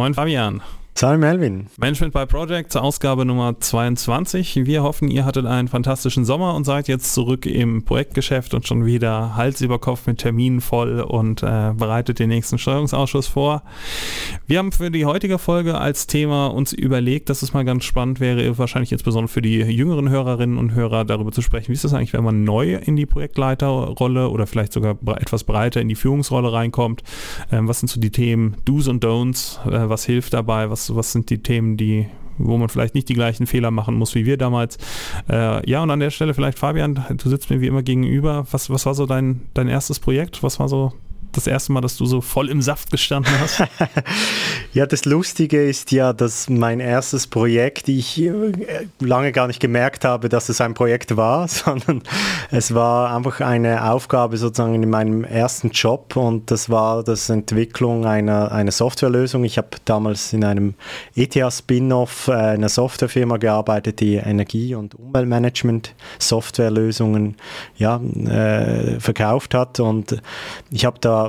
Moin Fabian. Salve Melvin. Management by Projects, Ausgabe Nummer 22. Wir hoffen, ihr hattet einen fantastischen Sommer und seid jetzt zurück im Projektgeschäft und schon wieder Hals über Kopf mit Terminen voll und äh, bereitet den nächsten Steuerungsausschuss vor. Wir haben für die heutige Folge als Thema uns überlegt, dass es mal ganz spannend wäre, wahrscheinlich insbesondere für die jüngeren Hörerinnen und Hörer darüber zu sprechen, wie ist das eigentlich, wenn man neu in die Projektleiterrolle oder vielleicht sogar etwas breiter in die Führungsrolle reinkommt. Ähm, was sind so die Themen Do's und Don'ts? Äh, was hilft dabei? Was was, sind die Themen, die wo man vielleicht nicht die gleichen Fehler machen muss wie wir damals. Äh, ja, und an der Stelle vielleicht, Fabian, du sitzt mir wie immer gegenüber. Was, was war so dein, dein erstes Projekt? Was war so das erste Mal, dass du so voll im Saft gestanden hast? ja, das Lustige ist ja, dass mein erstes Projekt, ich äh, lange gar nicht gemerkt habe, dass es ein Projekt war, sondern es war einfach eine Aufgabe sozusagen in meinem ersten Job und das war das Entwicklung einer, einer Softwarelösung. Ich habe damals in einem ETH-Spin-Off äh, einer Softwarefirma gearbeitet, die Energie- und Umweltmanagement-Softwarelösungen ja, äh, verkauft hat und ich habe da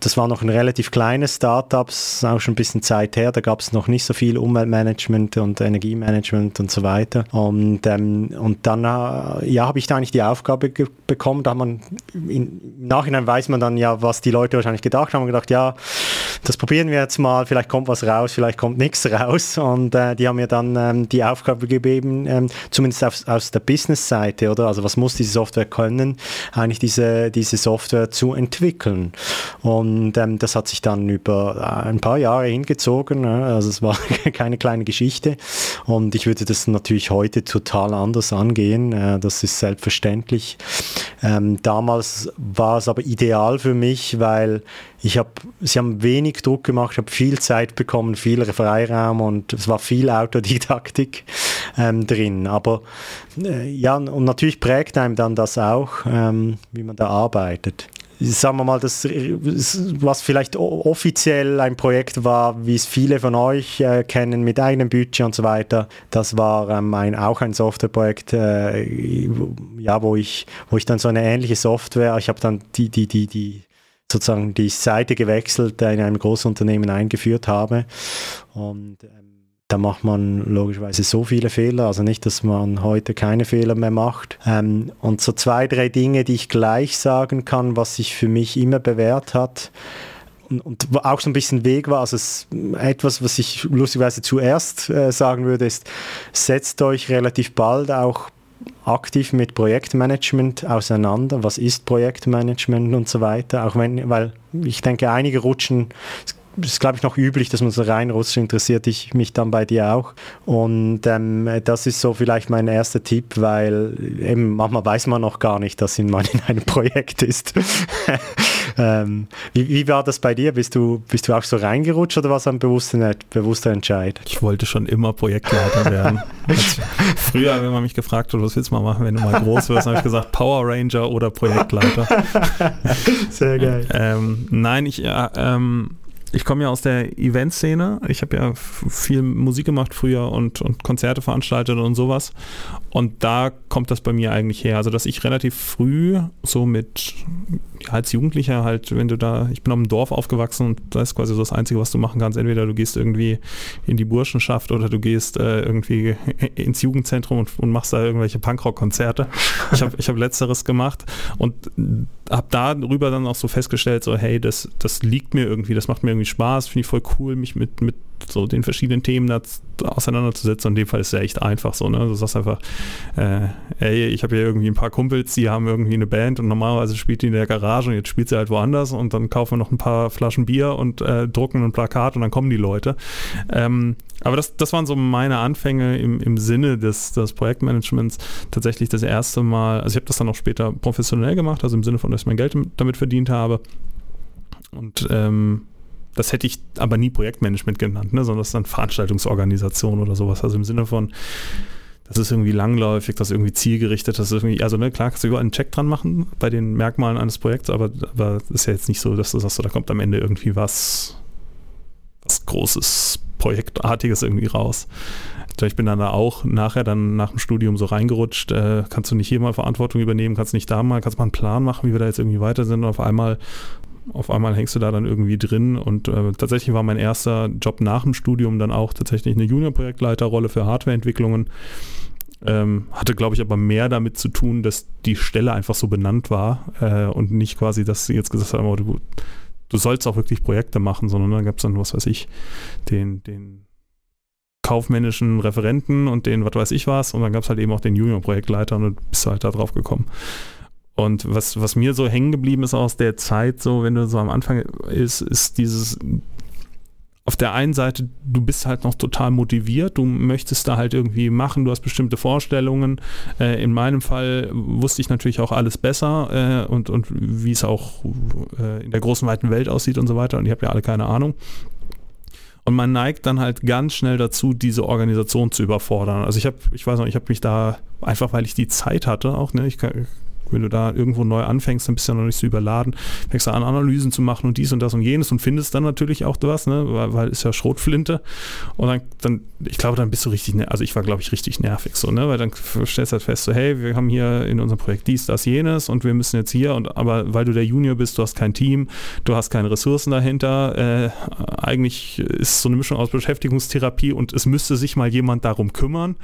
das war noch ein relativ kleines Startup, auch schon ein bisschen Zeit her, da gab es noch nicht so viel Umweltmanagement und Energiemanagement und so weiter. Und, ähm, und dann äh, ja, habe ich da eigentlich die Aufgabe bekommen, da man in, im Nachhinein weiß man dann ja, was die Leute wahrscheinlich gedacht haben, gedacht, ja, das probieren wir jetzt mal, vielleicht kommt was raus, vielleicht kommt nichts raus. Und äh, die haben mir dann ähm, die Aufgabe gegeben, ähm, zumindest aus, aus der Business-Seite, oder? Also was muss diese Software können, eigentlich diese, diese Software zu entwickeln. Und ähm, das hat sich dann über äh, ein paar Jahre hingezogen. Ne? Also es war keine kleine Geschichte. Und ich würde das natürlich heute total anders angehen. Äh, das ist selbstverständlich. Ähm, damals war es aber ideal für mich, weil ich habe, sie haben wenig Druck gemacht, ich habe viel Zeit bekommen, viel Freiraum und es war viel Autodidaktik ähm, drin. Aber äh, ja, und natürlich prägt einem dann das auch, ähm, wie man da arbeitet sagen wir mal, das, was vielleicht offiziell ein Projekt war, wie es viele von euch äh, kennen, mit eigenem Budget und so weiter, das war ähm, ein, auch ein Softwareprojekt, äh, ja, wo ich, wo ich dann so eine ähnliche Software, ich habe dann die, die, die, die sozusagen die Seite gewechselt, in einem Großunternehmen eingeführt habe. Und ähm, da macht man logischerweise so viele Fehler, also nicht, dass man heute keine Fehler mehr macht. Ähm, und so zwei, drei Dinge, die ich gleich sagen kann, was sich für mich immer bewährt hat und, auch so ein bisschen Weg war, also es, etwas, was ich lustigerweise zuerst äh, sagen würde, ist, setzt euch relativ bald auch aktiv mit Projektmanagement auseinander. Was ist Projektmanagement und so weiter? Auch wenn, weil ich denke, einige rutschen, das ist, glaube ich, noch üblich, dass man so reinrutscht, interessiert ich mich dann bei dir auch. Und ähm, das ist so vielleicht mein erster Tipp, weil eben manchmal weiß man noch gar nicht, dass man in einem Projekt ist. ähm, wie, wie, war das bei dir? Bist du, bist du auch so reingerutscht oder war es ein bewusster, bewusster Entscheid? Ich wollte schon immer Projektleiter werden. früher, wenn man mich gefragt hat, was willst du mal machen, wenn du mal groß wirst, habe ich gesagt, Power Ranger oder Projektleiter. Sehr geil. Ähm, nein, ich, äh, ähm, ich komme ja aus der Eventszene. Ich habe ja viel Musik gemacht früher und, und Konzerte veranstaltet und sowas. Und da kommt das bei mir eigentlich her. Also, dass ich relativ früh so mit, ja, als Jugendlicher halt, wenn du da, ich bin auf dem Dorf aufgewachsen und das ist quasi so das Einzige, was du machen kannst. Entweder du gehst irgendwie in die Burschenschaft oder du gehst äh, irgendwie ins Jugendzentrum und, und machst da irgendwelche Punkrock-Konzerte. Ich habe ich hab Letzteres gemacht und habe darüber dann auch so festgestellt, so, hey, das, das liegt mir irgendwie, das macht mir irgendwie Spaß, finde ich voll cool, mich mit, mit so den verschiedenen Themen da auseinanderzusetzen. Und in dem Fall ist es ja echt einfach so. Ne? Du sagst einfach, äh, ey, ich habe ja irgendwie ein paar Kumpels, die haben irgendwie eine Band und normalerweise spielt die in der Garage und jetzt spielt sie halt woanders und dann kaufen wir noch ein paar Flaschen Bier und äh, drucken ein Plakat und dann kommen die Leute. Ähm, aber das, das waren so meine Anfänge im, im Sinne des, des Projektmanagements. Tatsächlich das erste Mal, also ich habe das dann auch später professionell gemacht, also im Sinne von, dass ich mein Geld damit verdient habe. Und ähm, das hätte ich aber nie Projektmanagement genannt, ne, sondern das ist dann Veranstaltungsorganisation oder sowas. Also im Sinne von, das ist irgendwie langläufig, das ist irgendwie zielgerichtet, das ist irgendwie, also ne, klar kannst du überall einen Check dran machen bei den Merkmalen eines Projekts, aber, aber ist ja jetzt nicht so, dass du sagst, da kommt am Ende irgendwie was, was Großes, Projektartiges irgendwie raus. Ich bin dann da auch nachher dann nach dem Studium so reingerutscht, äh, kannst du nicht hier mal Verantwortung übernehmen, kannst nicht da mal, kannst mal einen Plan machen, wie wir da jetzt irgendwie weiter sind und auf einmal auf einmal hängst du da dann irgendwie drin und äh, tatsächlich war mein erster Job nach dem Studium dann auch tatsächlich eine Junior-Projektleiterrolle für Hardwareentwicklungen. Ähm, hatte, glaube ich, aber mehr damit zu tun, dass die Stelle einfach so benannt war äh, und nicht quasi, dass sie jetzt gesagt haben, oh, du, du sollst auch wirklich Projekte machen, sondern dann gab es dann, was weiß ich, den, den kaufmännischen Referenten und den, was weiß ich was, und dann gab es halt eben auch den Junior-Projektleiter und bist halt da drauf gekommen. Und was, was mir so hängen geblieben ist aus der Zeit, so wenn du so am Anfang ist, ist dieses, auf der einen Seite, du bist halt noch total motiviert, du möchtest da halt irgendwie machen, du hast bestimmte Vorstellungen. Äh, in meinem Fall wusste ich natürlich auch alles besser äh, und, und wie es auch äh, in der großen, weiten Welt aussieht und so weiter. Und ich habe ja alle keine Ahnung. Und man neigt dann halt ganz schnell dazu, diese Organisation zu überfordern. Also ich habe, ich weiß noch, ich habe mich da einfach, weil ich die Zeit hatte, auch, ne, ich kann, wenn du da irgendwo neu anfängst, dann bist du ja noch nicht so überladen, fängst du an, Analysen zu machen und dies und das und jenes und findest dann natürlich auch was, ne? weil, weil ist ja Schrotflinte. Und dann, dann, ich glaube, dann bist du richtig, also ich war, glaube ich, richtig nervig so, ne? Weil dann stellst du halt fest, so, hey, wir haben hier in unserem Projekt dies, das, jenes und wir müssen jetzt hier und aber weil du der Junior bist, du hast kein Team, du hast keine Ressourcen dahinter, äh, eigentlich ist so eine Mischung aus Beschäftigungstherapie und es müsste sich mal jemand darum kümmern.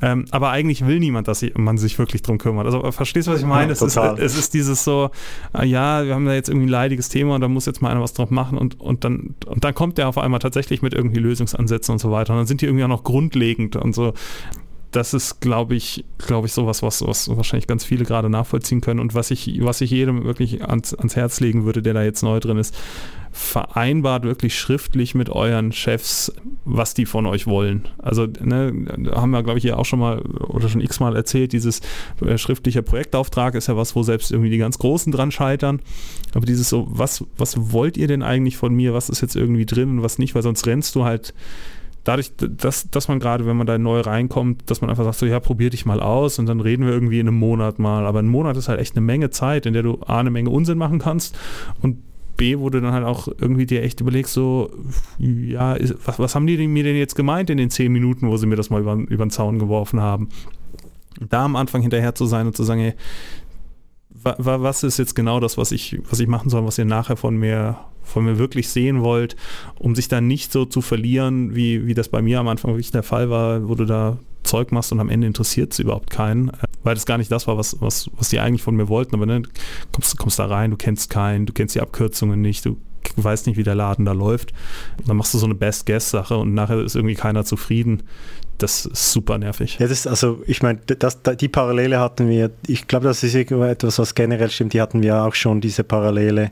Ähm, aber eigentlich will niemand, dass man sich wirklich darum kümmert. Also verstehst du, was ich meine? Nein, es ist, es ist dieses so, äh, ja, wir haben da jetzt irgendwie ein leidiges Thema und da muss jetzt mal einer was drauf machen und, und, dann, und dann kommt der auf einmal tatsächlich mit irgendwie Lösungsansätzen und so weiter. Und dann sind die irgendwie auch noch grundlegend und so das ist, glaube ich, glaube ich, sowas, was, was wahrscheinlich ganz viele gerade nachvollziehen können und was ich, was ich jedem wirklich ans, ans Herz legen würde, der da jetzt neu drin ist. Vereinbart wirklich schriftlich mit euren Chefs, was die von euch wollen. Also, ne, haben wir, glaube ich, hier auch schon mal oder schon x-mal erzählt, dieses äh, schriftliche Projektauftrag ist ja was, wo selbst irgendwie die ganz Großen dran scheitern. Aber dieses so, was, was wollt ihr denn eigentlich von mir? Was ist jetzt irgendwie drin und was nicht? Weil sonst rennst du halt dadurch, dass, dass man gerade, wenn man da neu reinkommt, dass man einfach sagt, so ja, probier dich mal aus und dann reden wir irgendwie in einem Monat mal. Aber ein Monat ist halt echt eine Menge Zeit, in der du A, eine Menge Unsinn machen kannst und B, wo du dann halt auch irgendwie dir echt überlegst, so, ja, ist, was, was haben die mir denn jetzt gemeint in den zehn Minuten, wo sie mir das mal über, über den Zaun geworfen haben? Da am Anfang hinterher zu sein und zu sagen, ey, was ist jetzt genau das, was ich, was ich machen soll, was ihr nachher von mir, von mir wirklich sehen wollt, um sich dann nicht so zu verlieren, wie, wie das bei mir am Anfang wirklich der Fall war, wo du da Zeug machst und am Ende interessiert es überhaupt keinen, weil das gar nicht das war, was, was, was die eigentlich von mir wollten. Aber ne, kommst, kommst da rein, du kennst keinen, du kennst die Abkürzungen nicht, du weißt nicht, wie der Laden da läuft. dann machst du so eine Best-Guess-Sache und nachher ist irgendwie keiner zufrieden das ist super nervig. Ja, das, also ich meine, die Parallele hatten wir, ich glaube, das ist etwas, was generell stimmt, die hatten wir auch schon, diese Parallele.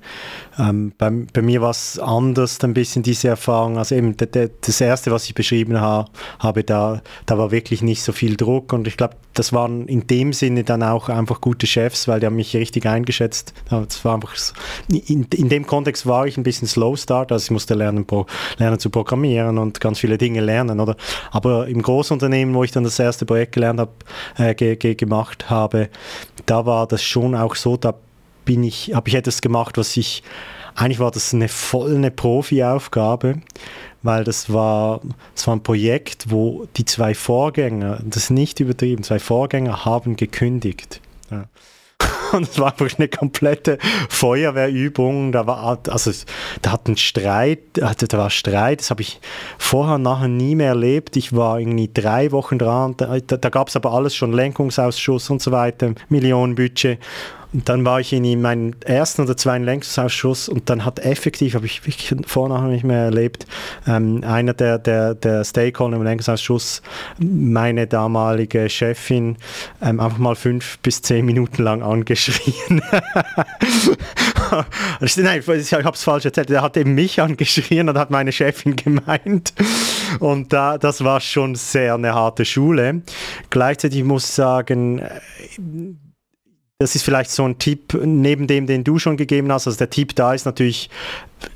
Ähm, bei, bei, mir war es anders, ein bisschen diese Erfahrung. Also eben das erste, was ich beschrieben ha, habe, da, da war wirklich nicht so viel Druck und ich glaube, das waren in dem Sinne dann auch einfach gute Chefs, weil die haben mich richtig eingeschätzt. Das war einfach so. in, in dem Kontext war ich ein bisschen Slow Start, also ich musste lernen, pro, lernen zu programmieren und ganz viele Dinge lernen, oder? Aber im Großunternehmen, wo ich dann das erste Projekt gelernt habe, äh, ge, ge, gemacht habe, da war das schon auch so, da bin ich, habe ich etwas gemacht, was ich eigentlich war das eine voll eine Profi-Aufgabe, weil das war, das war ein Projekt, wo die zwei Vorgänger, das ist nicht übertrieben, zwei Vorgänger haben gekündigt. Ja. Und es war einfach eine komplette Feuerwehrübung. Da war, also, da hat ein Streit, also, da war Streit, das habe ich vorher nachher nie mehr erlebt. Ich war irgendwie drei Wochen dran, da, da, da gab es aber alles schon, Lenkungsausschuss und so weiter, Millionenbudget. Und dann war ich in meinem ersten oder zweiten Lenkungsausschuss und dann hat effektiv, habe ich wirklich vorher noch nicht mehr erlebt, ähm, einer der, der, der Stakeholder im Lenkungsausschuss, meine damalige Chefin, ähm, einfach mal fünf bis zehn Minuten lang angeschrien. Nein, ich habe es falsch erzählt. Er hat eben mich angeschrien und hat meine Chefin gemeint. Und da, das war schon sehr eine harte Schule. Gleichzeitig muss ich sagen, das ist vielleicht so ein Tipp neben dem, den du schon gegeben hast. Also der Tipp da ist natürlich,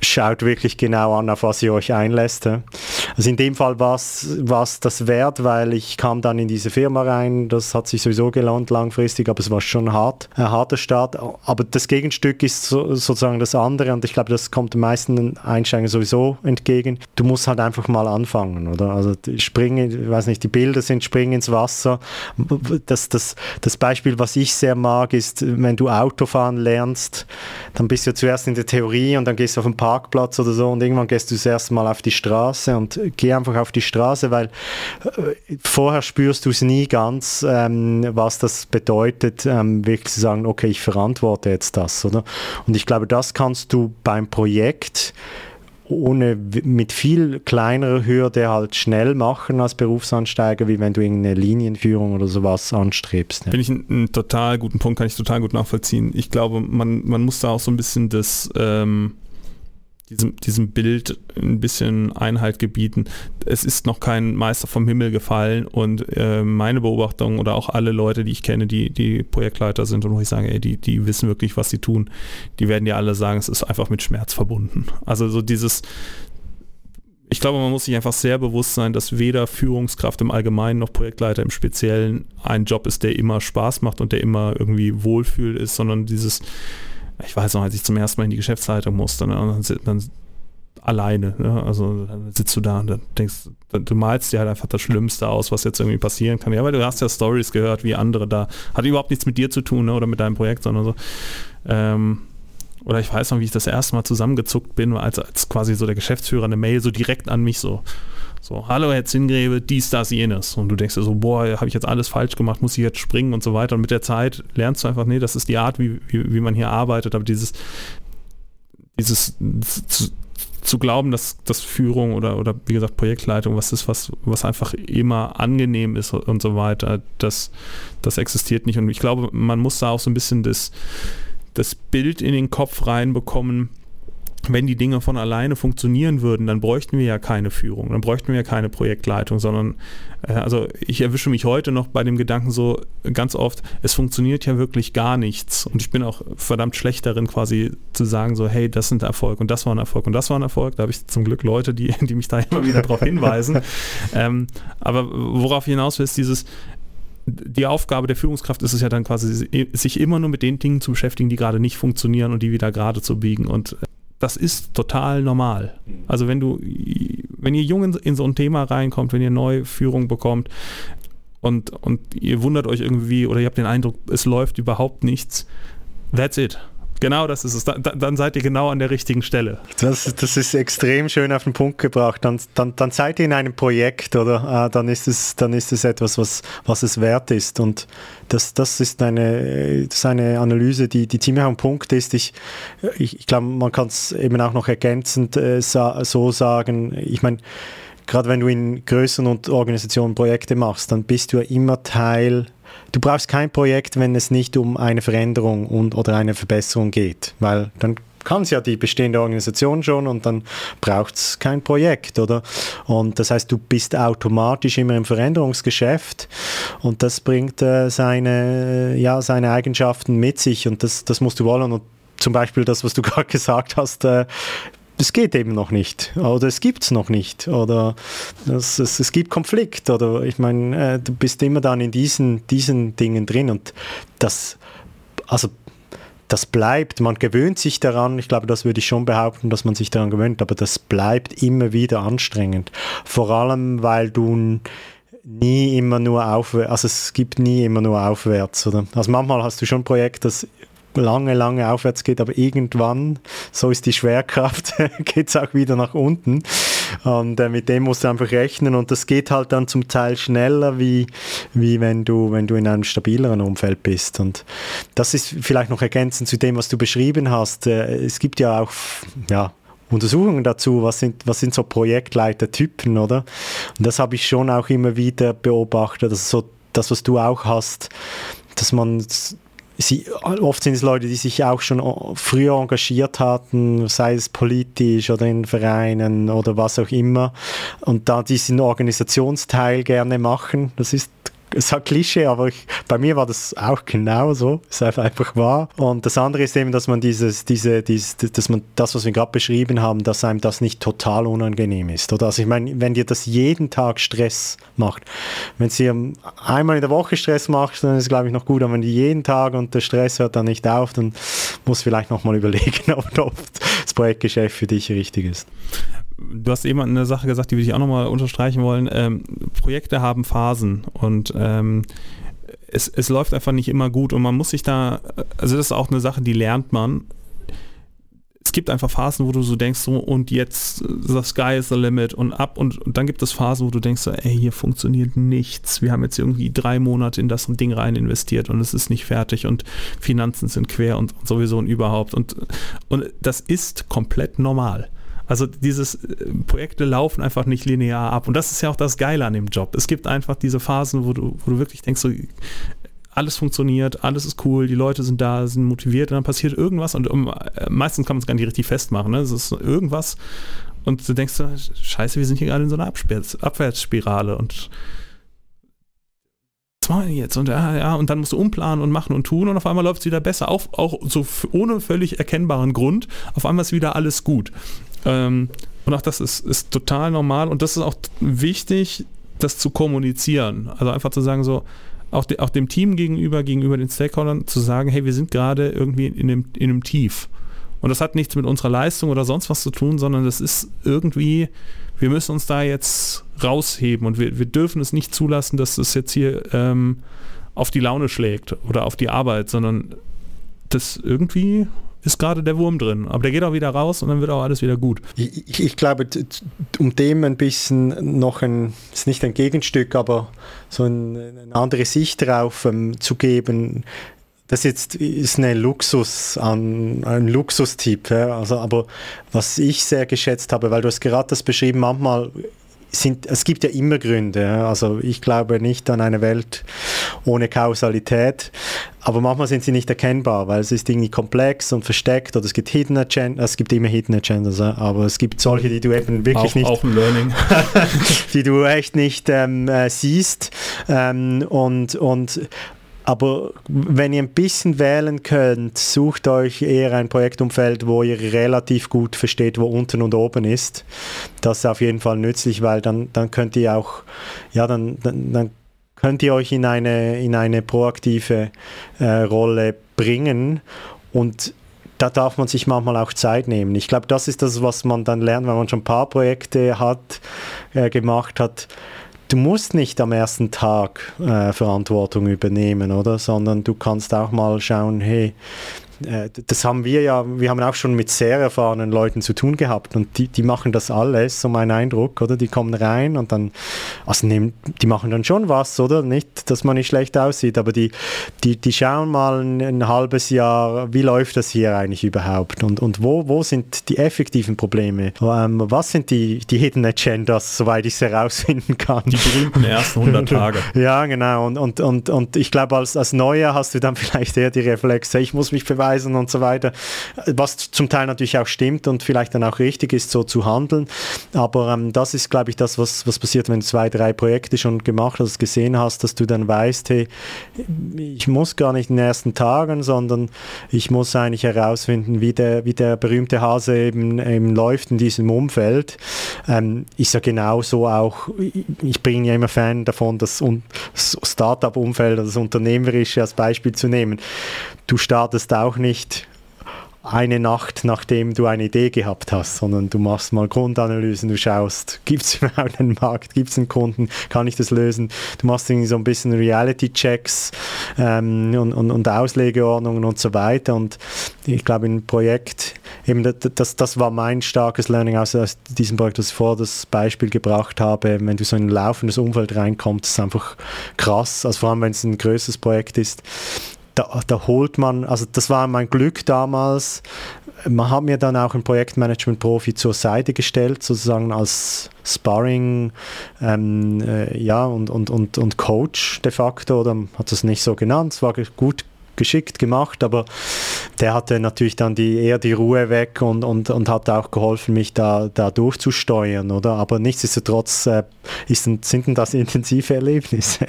schaut wirklich genau an, auf was ihr euch einlässt. Also in dem Fall war es das wert, weil ich kam dann in diese Firma rein, das hat sich sowieso gelohnt langfristig, aber es war schon hart, ein harter Start. Aber das Gegenstück ist so, sozusagen das andere und ich glaube, das kommt den meisten Einsteigern sowieso entgegen. Du musst halt einfach mal anfangen, oder? Also springen, ich weiß nicht, die Bilder sind springen ins Wasser. Das, das, das Beispiel, was ich sehr mag, ist, wenn du Autofahren lernst, dann bist du zuerst in der Theorie und dann gehst du auf den Parkplatz oder so und irgendwann gehst du das erste Mal auf die Straße und geh einfach auf die Straße, weil äh, vorher spürst du es nie ganz, ähm, was das bedeutet, ähm, wirklich zu sagen, okay, ich verantworte jetzt das, oder? Und ich glaube, das kannst du beim Projekt ohne mit viel kleinerer Hürde halt schnell machen als Berufsansteiger, wie wenn du irgendeine Linienführung oder sowas anstrebst. Ja. Finde ich einen, einen, total guten Punkt, kann ich total gut nachvollziehen. Ich glaube, man, man muss da auch so ein bisschen das ähm, diesem, diesem Bild ein bisschen Einhalt gebieten. Es ist noch kein Meister vom Himmel gefallen und äh, meine Beobachtung oder auch alle Leute, die ich kenne, die, die Projektleiter sind und wo ich sage, ey, die, die wissen wirklich, was sie tun, die werden ja alle sagen, es ist einfach mit Schmerz verbunden. Also so dieses, ich glaube, man muss sich einfach sehr bewusst sein, dass weder Führungskraft im Allgemeinen noch Projektleiter im Speziellen ein Job ist, der immer Spaß macht und der immer irgendwie Wohlfühl ist, sondern dieses ich weiß noch, als ich zum ersten Mal in die Geschäftsleitung musste, ne, und dann, dann alleine, ne? also dann sitzt du da und dann denkst, du malst dir halt einfach das Schlimmste aus, was jetzt irgendwie passieren kann. Ja, weil du hast ja Stories gehört, wie andere da, hat überhaupt nichts mit dir zu tun ne? oder mit deinem Projekt, sondern so. Ähm, oder ich weiß noch, wie ich das erste Mal zusammengezuckt bin, als, als quasi so der Geschäftsführer eine Mail so direkt an mich so, so, hallo Herr Zingrebe, dies, das, jenes. Und du denkst dir so, boah, habe ich jetzt alles falsch gemacht, muss ich jetzt springen und so weiter. Und mit der Zeit lernst du einfach, nee, das ist die Art, wie, wie, wie man hier arbeitet. Aber dieses, dieses zu, zu glauben, dass, dass Führung oder, oder wie gesagt Projektleitung was ist, was, was einfach immer angenehm ist und so weiter, das, das existiert nicht. Und ich glaube, man muss da auch so ein bisschen das, das Bild in den Kopf reinbekommen, wenn die Dinge von alleine funktionieren würden, dann bräuchten wir ja keine Führung, dann bräuchten wir ja keine Projektleitung, sondern äh, also ich erwische mich heute noch bei dem Gedanken so ganz oft, es funktioniert ja wirklich gar nichts. Und ich bin auch verdammt schlecht darin quasi zu sagen so, hey, das sind Erfolg und das war ein Erfolg und das war ein Erfolg, da habe ich zum Glück Leute, die, die mich da immer wieder darauf hinweisen, ähm, aber worauf hinaus will, ist dieses, die Aufgabe der Führungskraft ist es ja dann quasi, sich immer nur mit den Dingen zu beschäftigen, die gerade nicht funktionieren und die wieder gerade zu biegen. Und das ist total normal. Mhm. Also wenn du, wenn ihr jung in, in so ein Thema reinkommt, wenn ihr neue Führung bekommt und, und ihr wundert euch irgendwie oder ihr habt den Eindruck, es läuft überhaupt nichts, that's it. Genau das ist es. Dann, dann, seid ihr genau an der richtigen Stelle. Das, das ist extrem schön auf den Punkt gebracht. Dann, dann, dann seid ihr in einem Projekt, oder? Ah, dann, ist es, dann ist es etwas, was, was es wert ist. Und das, das, ist, eine, das ist eine Analyse, die, die ziemlich am Punkt ist. Ich, ich, ich glaube, man kann es eben auch noch ergänzend äh, so sagen. Ich meine, gerade wenn du in größeren Organisationen Projekte machst, dann bist du ja immer Teil du brauchst kein Projekt, wenn es nicht um eine Veränderung und, oder eine Verbesserung geht, weil dann kann es ja die bestehende Organisation schon und dann braucht es kein Projekt, oder? Und das heißt, du bist automatisch immer im Veränderungsgeschäft und das bringt äh, seine, ja, seine Eigenschaften mit sich und das, das musst du wollen und zum Beispiel das, was du gerade gesagt hast, äh, es geht eben noch nicht. Oder es gibt es noch nicht. Oder es, es, es, gibt Konflikt. Oder ich meine, äh, du bist immer dann in diesen, diesen Dingen drin. Und das, also das bleibt, man gewöhnt sich daran, ich glaube, das würde ich schon behaupten, dass man sich daran gewöhnt, aber das bleibt immer wieder anstrengend. Vor allem, weil du nie immer nur aufwärts, also es gibt nie immer nur aufwärts, oder? Also manchmal hast du schon ein Projekt, das lange, lange aufwärts geht, aber irgendwann, so ist die Schwerkraft, geht es auch wieder nach unten. Und äh, mit dem musst du einfach rechnen und das geht halt dann zum Teil schneller, wie, wie wenn, du, wenn du in einem stabileren Umfeld bist. Und das ist vielleicht noch ergänzend zu dem, was du beschrieben hast. Äh, es gibt ja auch, ja, Untersuchungen dazu, was sind, was sind so Projektleitertypen, oder? Und das habe ich schon auch immer wieder beobachtet, dass so das, was du auch hast, dass man sie, oft sind es Leute, die sich auch schon früher engagiert hatten, sei es politisch oder in Vereinen oder was auch immer, und da diesen Organisationsteil gerne machen. Das ist es hat Klischee, aber ich, bei mir war das auch genau so. Es ist einfach wahr. Und das andere ist eben, dass man dieses, diese, dieses, dass man das, was wir gerade beschrieben haben, dass einem das nicht total unangenehm ist. Oder? Also ich meine, wenn dir das jeden Tag Stress macht, wenn es dir einmal in der Woche Stress macht, dann ist es, glaube ich, noch gut. Aber wenn die jeden Tag und der Stress hört dann nicht auf, dann muss vielleicht nochmal überlegen, ob das Projektgeschäft für dich richtig ist du hast eben eine Sache gesagt, die würde ich auch nochmal unterstreichen wollen. Ähm, Projekte haben Phasen und ähm, es, es läuft einfach nicht immer gut und man muss sich da, also das ist auch eine Sache, die lernt man. Es gibt einfach Phasen, wo du so denkst, so und jetzt the sky is the limit und ab und, und dann gibt es Phasen, wo du denkst, so, ey, hier funktioniert nichts. Wir haben jetzt irgendwie drei Monate in das Ding rein investiert und es ist nicht fertig und Finanzen sind quer und, und sowieso und überhaupt und, und das ist komplett normal. Also dieses äh, Projekte laufen einfach nicht linear ab. Und das ist ja auch das Geile an dem Job. Es gibt einfach diese Phasen, wo du, wo du wirklich denkst, so, alles funktioniert, alles ist cool, die Leute sind da, sind motiviert und dann passiert irgendwas und um, äh, meistens kann man es gar nicht richtig festmachen. Ne? Es ist irgendwas und du denkst, scheiße, wir sind hier gerade in so einer Abwärtsspirale und was machen wir jetzt? Und ja, ja, und dann musst du umplanen und machen und tun und auf einmal läuft es wieder besser, auch, auch so ohne völlig erkennbaren Grund. Auf einmal ist wieder alles gut. Ähm, und auch das ist, ist total normal und das ist auch wichtig, das zu kommunizieren. Also einfach zu sagen, so, auch, de, auch dem Team gegenüber, gegenüber den Stakeholdern, zu sagen, hey, wir sind gerade irgendwie in einem, in einem Tief. Und das hat nichts mit unserer Leistung oder sonst was zu tun, sondern das ist irgendwie, wir müssen uns da jetzt rausheben und wir, wir dürfen es nicht zulassen, dass es jetzt hier ähm, auf die Laune schlägt oder auf die Arbeit, sondern das irgendwie ist gerade der Wurm drin. Aber der geht auch wieder raus und dann wird auch alles wieder gut. Ich, ich glaube, um dem ein bisschen noch ein, ist nicht ein Gegenstück, aber so ein, eine andere Sicht drauf ähm, zu geben, das jetzt ist eine Luxus, ein, ein Luxustipp. Ja? Also, aber was ich sehr geschätzt habe, weil du hast gerade das beschrieben, manchmal sind, es gibt ja immer Gründe. Also ich glaube nicht an eine Welt ohne Kausalität, aber manchmal sind sie nicht erkennbar, weil es ist irgendwie komplex und versteckt oder es gibt Hidden Agendas, es gibt immer Hidden Agendas, aber es gibt solche, die du eben wirklich auch, nicht, auch ein Learning. die du echt nicht ähm, äh, siehst ähm, und, und aber wenn ihr ein bisschen wählen könnt, sucht euch eher ein Projektumfeld, wo ihr relativ gut versteht, wo unten und oben ist. Das ist auf jeden Fall nützlich, weil dann, dann könnt ihr auch, ja, dann, dann, dann könnt ihr euch in eine, in eine proaktive äh, Rolle bringen und da darf man sich manchmal auch Zeit nehmen. Ich glaube, das ist das, was man dann lernt, wenn man schon ein paar Projekte hat, äh, gemacht hat du musst nicht am ersten Tag äh, Verantwortung übernehmen, oder? Sondern du kannst auch mal schauen, hey, äh, das haben wir ja, wir haben auch schon mit sehr erfahrenen Leuten zu tun gehabt und die, die machen das alles, so mein Eindruck, oder? Die kommen rein und dann, also nehmen, die machen dann schon was, oder? Nicht, dass man nicht schlecht aussieht, aber die, die, die schauen mal ein, ein halbes Jahr, wie läuft das hier eigentlich überhaupt und, und wo, wo sind die effektiven Probleme? Ähm, was sind die, die Hidden Agendas, soweit ich es herausfinden kann? Die berühmten ersten 100 Tage. ja, genau. Und, und, und, und ich glaube, als, als Neuer hast du dann vielleicht eher die Reflexe, ich muss mich beweisen, Preisen und so weiter, was zum Teil natürlich auch stimmt und vielleicht dann auch richtig ist, so zu handeln. Aber ähm, das ist, glaube ich, das, was, was passiert, wenn du zwei, drei Projekte schon gemacht hast, gesehen hast, dass du dann weißt, hey, ich muss gar nicht in den ersten Tagen, sondern ich muss eigentlich herausfinden, wie der, wie der berühmte Hase eben, eben läuft in diesem Umfeld. Ähm, ist ja genauso auch, ich bin ja immer Fan davon, das Startup-Umfeld, das Unternehmerische als Beispiel zu nehmen du startest auch nicht eine Nacht, nachdem du eine Idee gehabt hast, sondern du machst mal Grundanalysen, du schaust, gibt es überhaupt einen Markt, gibt es einen Kunden, kann ich das lösen? Du machst irgendwie so ein bisschen Reality-Checks ähm, und, und, und, Auslegeordnungen und so weiter. Und ich glaube, ein Projekt, eben das, das war mein starkes Learning aus, aus diesem Projekt, das ich vor das Beispiel gebracht habe. Wenn du so in ein laufendes Umfeld reinkommst, ist einfach krass, also vor allem wenn es ein größeres Projekt ist da, da holt man, also das war mein Glück damals. Man hat mir dann auch einen Projektmanagement-Profi zur Seite gestellt, sozusagen als Sparring ähm, äh, ja, und, und, und, und Coach de facto, oder hat das nicht so genannt. Es war gut geschickt gemacht, aber der hatte natürlich dann die, eher die Ruhe weg und, und, und hat auch geholfen, mich da, da durchzusteuern, oder? Aber nichtsdestotrotz äh, ist, sind das intensive Erlebnisse.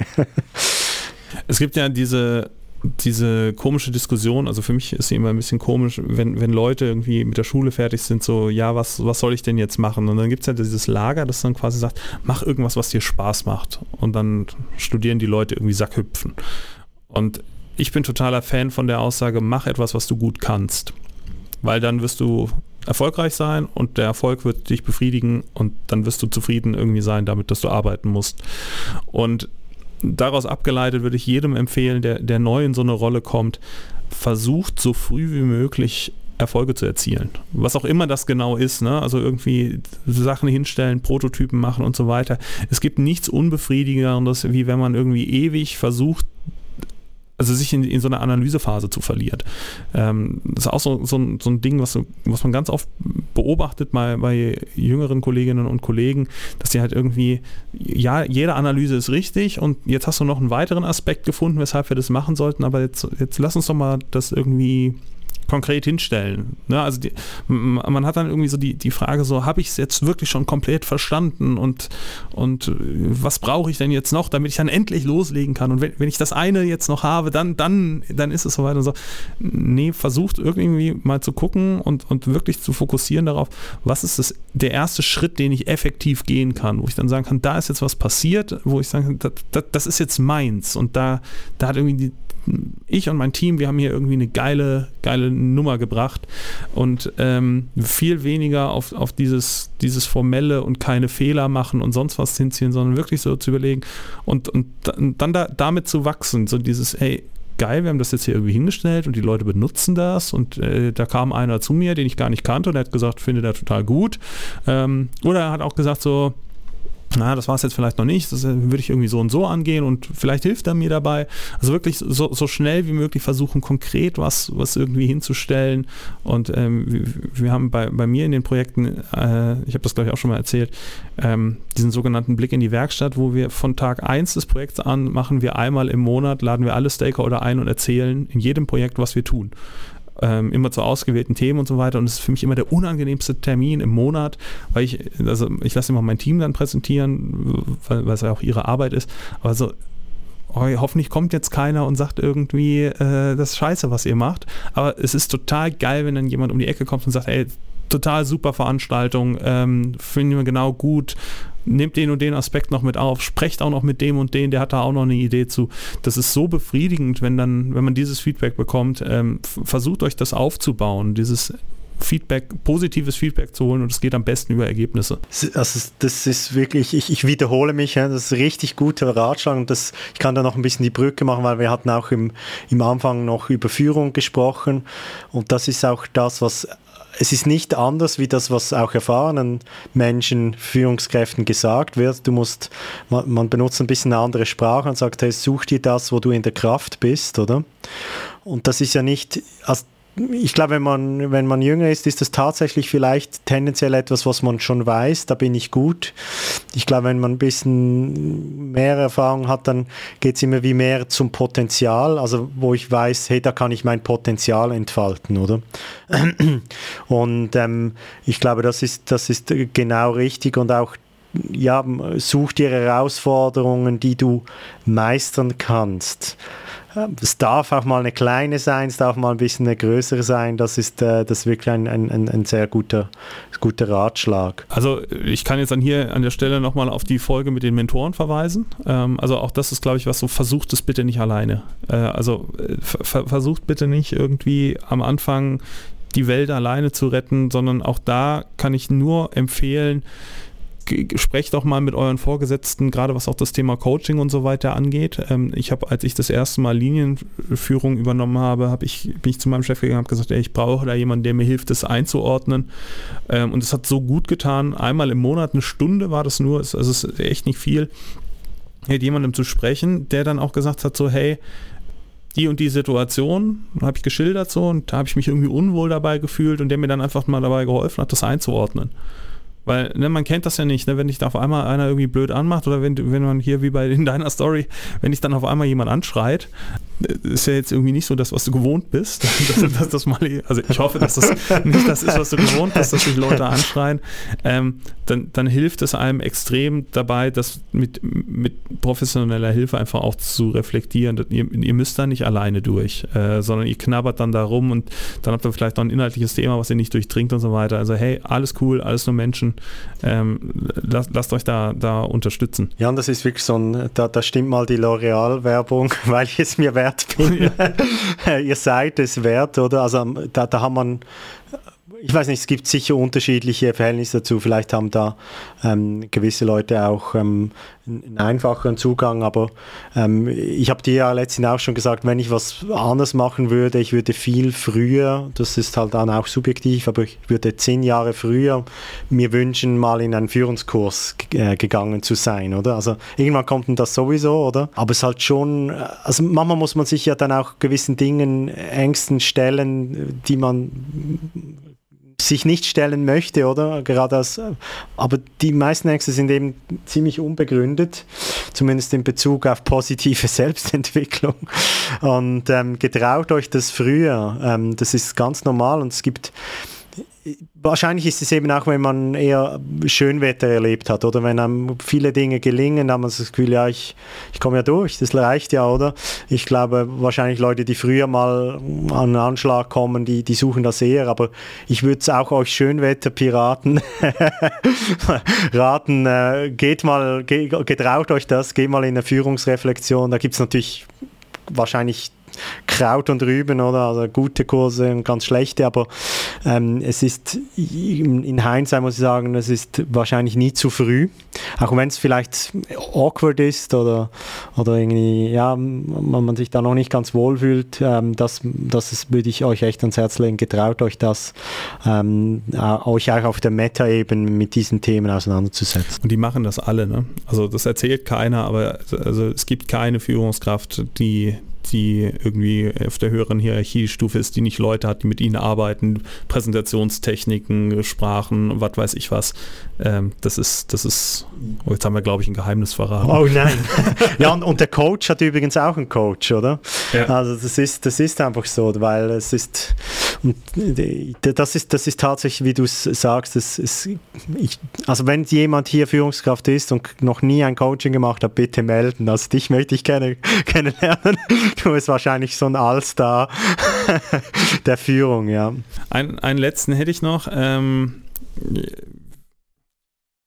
Es gibt ja diese diese komische Diskussion, also für mich ist sie immer ein bisschen komisch, wenn, wenn Leute irgendwie mit der Schule fertig sind, so, ja, was, was soll ich denn jetzt machen? Und dann gibt es ja dieses Lager, das dann quasi sagt, mach irgendwas, was dir Spaß macht. Und dann studieren die Leute irgendwie Sackhüpfen. Und ich bin totaler Fan von der Aussage, mach etwas, was du gut kannst. Weil dann wirst du erfolgreich sein und der Erfolg wird dich befriedigen und dann wirst du zufrieden irgendwie sein damit, dass du arbeiten musst. Und daraus abgeleitet würde ich jedem empfehlen, der, der neu in so eine Rolle kommt, versucht so früh wie möglich Erfolge zu erzielen. Was auch immer das genau ist, ne? also irgendwie Sachen hinstellen, Prototypen machen und so weiter. Es gibt nichts Unbefriedigenderes, wie wenn man irgendwie ewig versucht, also sich in, in so einer Analysephase zu verliert. Ähm, das ist auch so, so, ein, so ein Ding, was, was man ganz oft beobachtet bei, bei jüngeren Kolleginnen und Kollegen, dass die halt irgendwie, ja, jede Analyse ist richtig und jetzt hast du noch einen weiteren Aspekt gefunden, weshalb wir das machen sollten, aber jetzt, jetzt lass uns doch mal das irgendwie konkret hinstellen. Ne? Also die, man hat dann irgendwie so die, die Frage so, habe ich es jetzt wirklich schon komplett verstanden und, und äh, was brauche ich denn jetzt noch, damit ich dann endlich loslegen kann? Und wenn, wenn ich das eine jetzt noch habe, dann, dann, dann ist es soweit und so. Nee, versucht irgendwie mal zu gucken und, und wirklich zu fokussieren darauf, was ist das, der erste Schritt, den ich effektiv gehen kann, wo ich dann sagen kann, da ist jetzt was passiert, wo ich sagen kann, das, das, das ist jetzt meins und da, da hat irgendwie die, ich und mein Team, wir haben hier irgendwie eine geile, geile Nummer gebracht. Und ähm, viel weniger auf, auf dieses, dieses formelle und keine Fehler machen und sonst was hinziehen, sondern wirklich so zu überlegen und, und dann da, damit zu wachsen, so dieses, hey, geil, wir haben das jetzt hier irgendwie hingestellt und die Leute benutzen das. Und äh, da kam einer zu mir, den ich gar nicht kannte und der hat gesagt, finde der total gut. Ähm, oder er hat auch gesagt so, na, das war es jetzt vielleicht noch nicht, das äh, würde ich irgendwie so und so angehen und vielleicht hilft er mir dabei. Also wirklich so, so schnell wie möglich versuchen, konkret was, was irgendwie hinzustellen. Und ähm, wir, wir, haben bei, bei mir in den Projekten, äh, ich habe das glaube ich auch schon mal erzählt, ähm, diesen sogenannten Blick in die Werkstatt, wo wir von Tag 1 des Projekts an machen wir einmal im Monat, laden wir alle Stakeholder ein und erzählen in jedem Projekt, was wir tun ähm, immer zu ausgewählten Themen und so weiter. Und es ist für mich immer der unangenehmste Termin im Monat, weil ich, also ich lasse immer mein Team dann präsentieren, weil, es ja auch ihre Arbeit ist. Aber so, hoffentlich kommt jetzt keiner und sagt irgendwie, äh, das ist scheiße, was ihr macht. Aber es ist total geil, wenn dann jemand um die Ecke kommt und sagt, ey, total super Veranstaltung, ähm, finden wir genau gut, nehmt den und den Aspekt noch mit auf, sprecht auch noch mit dem und den, der hat da auch noch eine Idee zu. Das ist so befriedigend, wenn dann, wenn man dieses Feedback bekommt, ähm, versucht euch das aufzubauen, dieses Feedback, positives Feedback zu holen und es geht am besten über Ergebnisse. Also das ist wirklich, ich, ich wiederhole mich, das ist richtig guter Ratschlag und das, ich kann da noch ein bisschen die Brücke machen, weil wir hatten auch im, im Anfang noch über Führung gesprochen und das ist auch das, was es ist nicht anders wie das, was auch erfahrenen Menschen, Führungskräften gesagt wird. Du musst, man, man benutzt ein bisschen eine andere Sprache und sagt, hey, such dir das, wo du in der Kraft bist, oder? Und das ist ja nicht, also ich glaube, wenn man, wenn man jünger ist, ist das tatsächlich vielleicht tendenziell etwas, was man schon weiß, da bin ich gut. Ich glaube, wenn man ein bisschen mehr Erfahrung hat, dann geht es immer wie mehr zum Potenzial, also wo ich weiß, hey, da kann ich mein Potenzial entfalten, oder? Und ähm, ich glaube, das ist, das ist genau richtig und auch ja, such dir Herausforderungen, die du meistern kannst. Es darf auch mal eine kleine sein, es darf mal ein bisschen eine größere sein. Das ist, äh, das ist wirklich ein, ein, ein sehr guter, guter Ratschlag. Also ich kann jetzt an hier an der Stelle nochmal auf die Folge mit den Mentoren verweisen. Ähm, also auch das ist, glaube ich, was so, versucht es bitte nicht alleine. Äh, also äh, versucht bitte nicht irgendwie am Anfang die Welt alleine zu retten, sondern auch da kann ich nur empfehlen, sprecht auch mal mit euren Vorgesetzten, gerade was auch das Thema Coaching und so weiter angeht. Ähm, ich habe, als ich das erste Mal Linienführung übernommen habe, hab ich, bin ich zu meinem Chef gegangen und habe gesagt, ey, ich brauche da jemanden, der mir hilft, das einzuordnen. Ähm, und es hat so gut getan. Einmal im Monat, eine Stunde war das nur, also es ist echt nicht viel, mit jemandem zu sprechen, der dann auch gesagt hat, so, hey, die und die Situation habe ich geschildert so und da habe ich mich irgendwie unwohl dabei gefühlt und der mir dann einfach mal dabei geholfen hat, das einzuordnen. Weil ne, man kennt das ja nicht, ne, wenn dich da auf einmal einer irgendwie blöd anmacht oder wenn, wenn man hier wie bei in deiner Story, wenn dich dann auf einmal jemand anschreit, äh, ist ja jetzt irgendwie nicht so das, was du gewohnt bist. dass, dass das mal, also ich hoffe, dass das nicht das ist, was du gewohnt bist, dass sich Leute anschreien. Ähm, dann, dann hilft es einem extrem dabei, das mit, mit professioneller Hilfe einfach auch zu reflektieren. Ihr, ihr müsst da nicht alleine durch, äh, sondern ihr knabbert dann da rum und dann habt ihr vielleicht noch ein inhaltliches Thema, was ihr nicht durchdringt und so weiter. Also hey, alles cool, alles nur Menschen ähm, lasst, lasst, euch da, da unterstützen. Ja, und das ist wirklich so ein, da, da stimmt mal die L'Oreal-Werbung, weil ich es mir wert bin. Ja. Ihr seid es wert, oder? Also da, da haben man ich weiß nicht, es gibt sicher unterschiedliche Verhältnisse dazu. Vielleicht haben da ähm, gewisse Leute auch ähm, einen einfacheren Zugang, aber ähm, ich habe dir ja letztens auch schon gesagt, wenn ich was anders machen würde, ich würde viel früher, das ist halt dann auch subjektiv, aber ich würde zehn Jahre früher mir wünschen, mal in einen Führungskurs äh, gegangen zu sein, oder? Also irgendwann kommt denn das sowieso, oder? Aber es ist halt schon, also manchmal muss man sich ja dann auch gewissen Dingen, Ängsten stellen, die man sich nicht stellen möchte, oder? Gerade als, aber die meisten Ängste sind eben ziemlich unbegründet, zumindest in Bezug auf positive Selbstentwicklung. Und ähm, getraut euch das früher. Ähm, das ist ganz normal und es gibt wahrscheinlich ist es eben auch, wenn man eher Schönwetter erlebt hat oder wenn einem viele Dinge gelingen, dann hat man das Gefühl, ja, ich, ich komme ja durch, das reicht ja, oder? Ich glaube, wahrscheinlich Leute, die früher mal an einen Anschlag kommen, die, die suchen das eher, aber ich würde es auch euch Schönwetterpiraten raten, äh, geht mal, ge, getraut euch das, geht mal in eine Führungsreflexion, da gibt es natürlich wahrscheinlich Kraut und Rüben, oder? Also gute Kurse und ganz schlechte, aber ähm, es ist in, in Hindsight muss ich sagen, es ist wahrscheinlich nie zu früh, auch wenn es vielleicht awkward ist oder, oder irgendwie, ja, man, man sich da noch nicht ganz wohl fühlt, ähm, das, das würde ich euch echt ans Herz legen, getraut euch das, ähm, euch auch auf der Meta-Ebene mit diesen Themen auseinanderzusetzen. Und die machen das alle, ne? Also das erzählt keiner, aber also es gibt keine Führungskraft, die die irgendwie auf der höheren Hierarchiestufe ist, die nicht Leute hat, die mit ihnen arbeiten, Präsentationstechniken, Sprachen, was weiß ich was. Ähm, das ist, das ist, oh, jetzt haben wir, glaube ich, ein Geheimnis verraten. Oh nein. ja, und, und, der Coach hat übrigens auch einen Coach, oder? Ja. Also das ist, das ist einfach so, weil es ist, das ist, das ist tatsächlich, wie du es sagst, das ist, ich, also wenn jemand hier Führungskraft ist und noch nie ein Coaching gemacht hat, bitte melden. Also dich möchte ich gerne kennenlernen. Du bist wahrscheinlich so ein Allstar der Führung, ja. Ein, einen letzten hätte ich noch. Ähm,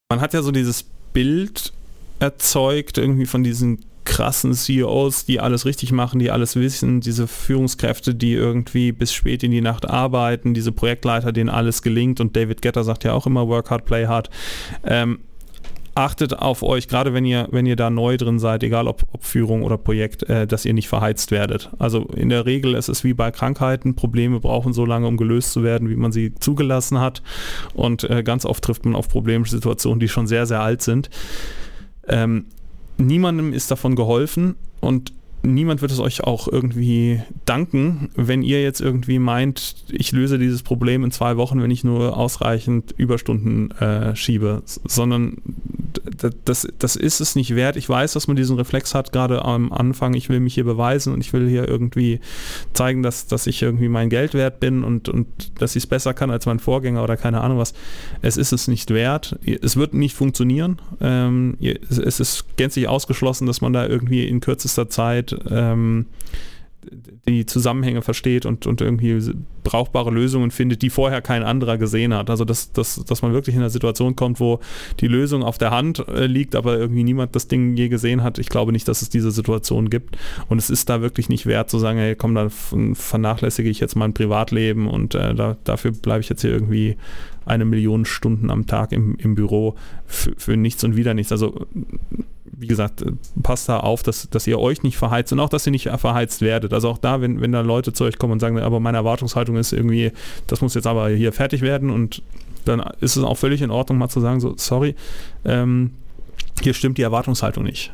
man hat ja so dieses Bild erzeugt, irgendwie von diesen krassen CEOs, die alles richtig machen, die alles wissen, diese Führungskräfte, die irgendwie bis spät in die Nacht arbeiten, diese Projektleiter, denen alles gelingt und David Getter sagt ja auch immer Work hard, play hard. Ähm, achtet auf euch, gerade wenn ihr, wenn ihr da neu drin seid, egal ob, ob Führung oder Projekt, äh, dass ihr nicht verheizt werdet. Also in der Regel ist es wie bei Krankheiten, Probleme brauchen so lange, um gelöst zu werden, wie man sie zugelassen hat. Und äh, ganz oft trifft man auf Problemsituationen, die schon sehr, sehr alt sind. Ähm, niemandem ist davon geholfen und niemand wird es euch auch irgendwie danken, wenn ihr jetzt irgendwie meint, ich löse dieses Problem in zwei Wochen, wenn ich nur ausreichend Überstunden äh, schiebe, sondern das, das ist es nicht wert. Ich weiß, dass man diesen Reflex hat, gerade am Anfang, ich will mich hier beweisen und ich will hier irgendwie zeigen, dass, dass ich irgendwie mein Geld wert bin und, und dass ich es besser kann als mein Vorgänger oder keine Ahnung was. Es ist es nicht wert. Es wird nicht funktionieren. Ähm, es ist gänzlich ausgeschlossen, dass man da irgendwie in kürzester Zeit ähm, die Zusammenhänge versteht und, und irgendwie brauchbare Lösungen findet, die vorher kein anderer gesehen hat. Also dass, dass, dass man wirklich in eine Situation kommt, wo die Lösung auf der Hand äh, liegt, aber irgendwie niemand das Ding je gesehen hat. Ich glaube nicht, dass es diese Situation gibt. Und es ist da wirklich nicht wert zu sagen, hey komm, da vernachlässige ich jetzt mein Privatleben und äh, da, dafür bleibe ich jetzt hier irgendwie eine Million Stunden am Tag im, im Büro für, für nichts und wieder nichts. Also wie gesagt, äh, passt da auf, dass, dass ihr euch nicht verheizt und auch, dass ihr nicht verheizt werdet. Also auch da, wenn, wenn da Leute zu euch kommen und sagen, aber meine Erwartungshaltung ist irgendwie, das muss jetzt aber hier fertig werden und dann ist es auch völlig in Ordnung, mal zu sagen, so, sorry, ähm, hier stimmt die Erwartungshaltung nicht.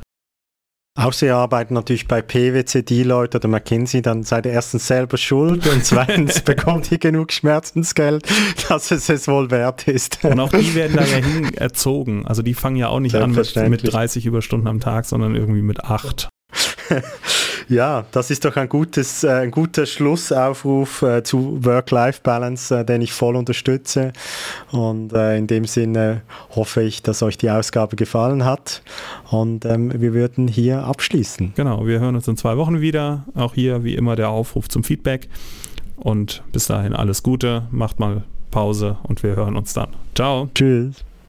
Arbeitet natürlich bei PwC, Deloitte oder McKinsey, dann seid ihr erstens selber schuld und zweitens bekommt ihr genug Schmerzensgeld, dass es es wohl wert ist. Und auch die werden da ja hin erzogen. Also die fangen ja auch nicht an mit, mit 30 Überstunden am Tag, sondern irgendwie mit 8. Ja, das ist doch ein, gutes, äh, ein guter Schlussaufruf äh, zu Work-Life-Balance, äh, den ich voll unterstütze. Und in dem Sinne hoffe ich, dass euch die Ausgabe gefallen hat. Und ähm, wir würden hier abschließen. Genau, wir hören uns in zwei Wochen wieder. Auch hier wie immer der Aufruf zum Feedback. Und bis dahin alles Gute, macht mal Pause und wir hören uns dann. Ciao. Tschüss.